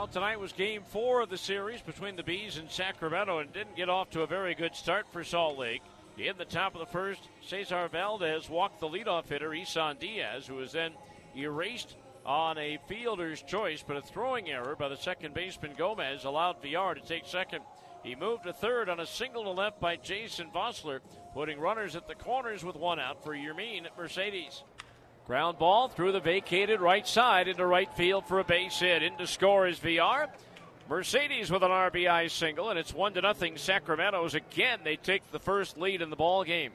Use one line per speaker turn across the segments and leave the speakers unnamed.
Well, tonight was game four of the series between the Bees and Sacramento and didn't get off to a very good start for Salt Lake. In the top of the first, Cesar Valdez walked the leadoff hitter, Isan Diaz, who was then erased on a fielder's choice, but a throwing error by the second baseman Gomez allowed Villar to take second. He moved to third on a single to left by Jason Vosler, putting runners at the corners with one out for Yermin at Mercedes. Ground ball through the vacated right side into right field for a base hit. In to score is Villar. Mercedes with an RBI single, and it's one to nothing. Sacramento's again. They take the first lead in the ball game.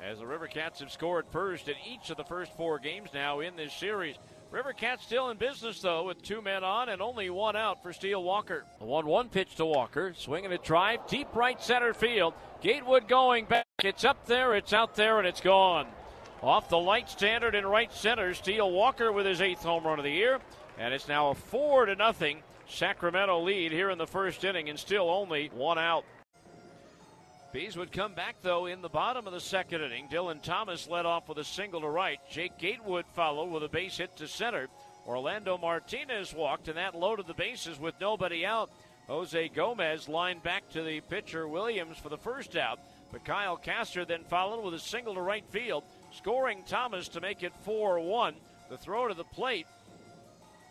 As the River Cats have scored first in each of the first four games now in this series. River Cats still in business though, with two men on and only one out for Steele Walker. A one-one pitch to Walker, swinging a drive deep right center field. Gatewood going back. It's up there, it's out there, and it's gone. Off the light standard in right center, Steele Walker with his eighth home run of the year, and it's now a four to nothing Sacramento lead here in the first inning, and still only one out. Bees would come back though in the bottom of the second inning. Dylan Thomas led off with a single to right. Jake Gatewood followed with a base hit to center. Orlando Martinez walked, and that loaded the bases with nobody out. Jose Gomez lined back to the pitcher Williams for the first out, but Kyle Castor then followed with a single to right field scoring Thomas to make it 4 1. The throw to the plate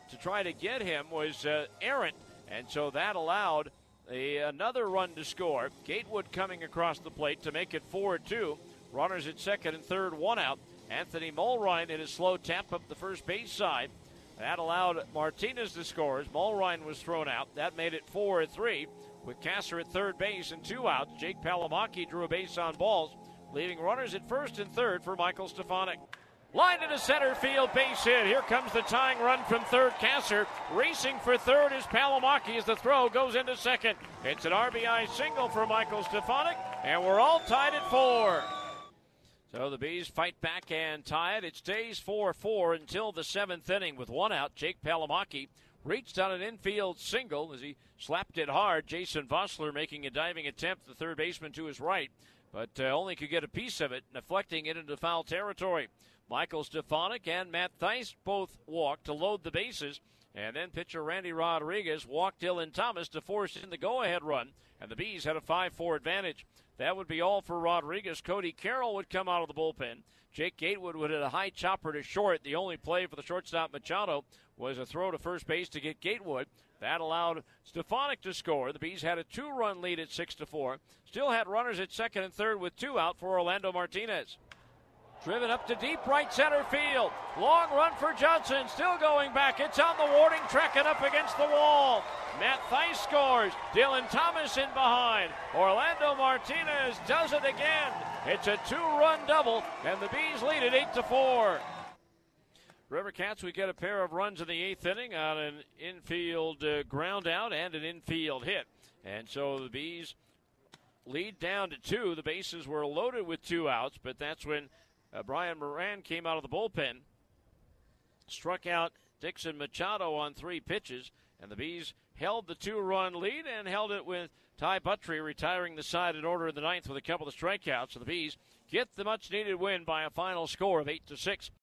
to try to get him was uh, errant, and so that allowed a, another run to score. Gatewood coming across the plate to make it 4 2. Runners at second and third, one out. Anthony Mulrine in a slow tap up the first base side. That allowed Martinez to score as Mulrine was thrown out. That made it 4 3. With Castor at third base and two outs, Jake Palomaki drew a base on balls leaving runners at first and third for Michael Stefanic. Line into center field, base hit. Here comes the tying run from third. Castor racing for third is Palomaki as the throw goes into second. It's an RBI single for Michael Stefanic, and we're all tied at four. So the Bees fight back and tie it. It stays 4 4 until the seventh inning with one out. Jake Palomaki reached on an infield single as he slapped it hard. Jason Vosler making a diving attempt, the third baseman to his right but uh, only could get a piece of it, deflecting it into foul territory. Michael Stefanic and Matt Thaiss both walked to load the bases, and then pitcher Randy Rodriguez walked Dylan Thomas to force in the go ahead run, and the Bees had a 5 4 advantage. That would be all for Rodriguez. Cody Carroll would come out of the bullpen. Jake Gatewood would hit a high chopper to short. The only play for the shortstop Machado was a throw to first base to get Gatewood. That allowed Stefanic to score. The Bees had a two-run lead at six to four. Still had runners at second and third with two out for Orlando Martinez. Driven up to deep right center field. Long run for Johnson. Still going back. It's on the warning track and up against the wall. Matt Thaiss scores. Dylan Thomas in behind. Orlando Martinez does it again. It's a two-run double, and the Bees lead it eight to four. River Cats, we get a pair of runs in the eighth inning on an infield uh, ground out and an infield hit. And so the Bees lead down to two. The bases were loaded with two outs, but that's when uh, Brian Moran came out of the bullpen, struck out Dixon Machado on three pitches, and the Bees held the two run lead and held it with Ty Buttrey retiring the side in order in the ninth with a couple of strikeouts. So the Bees get the much needed win by a final score of 8 to 6.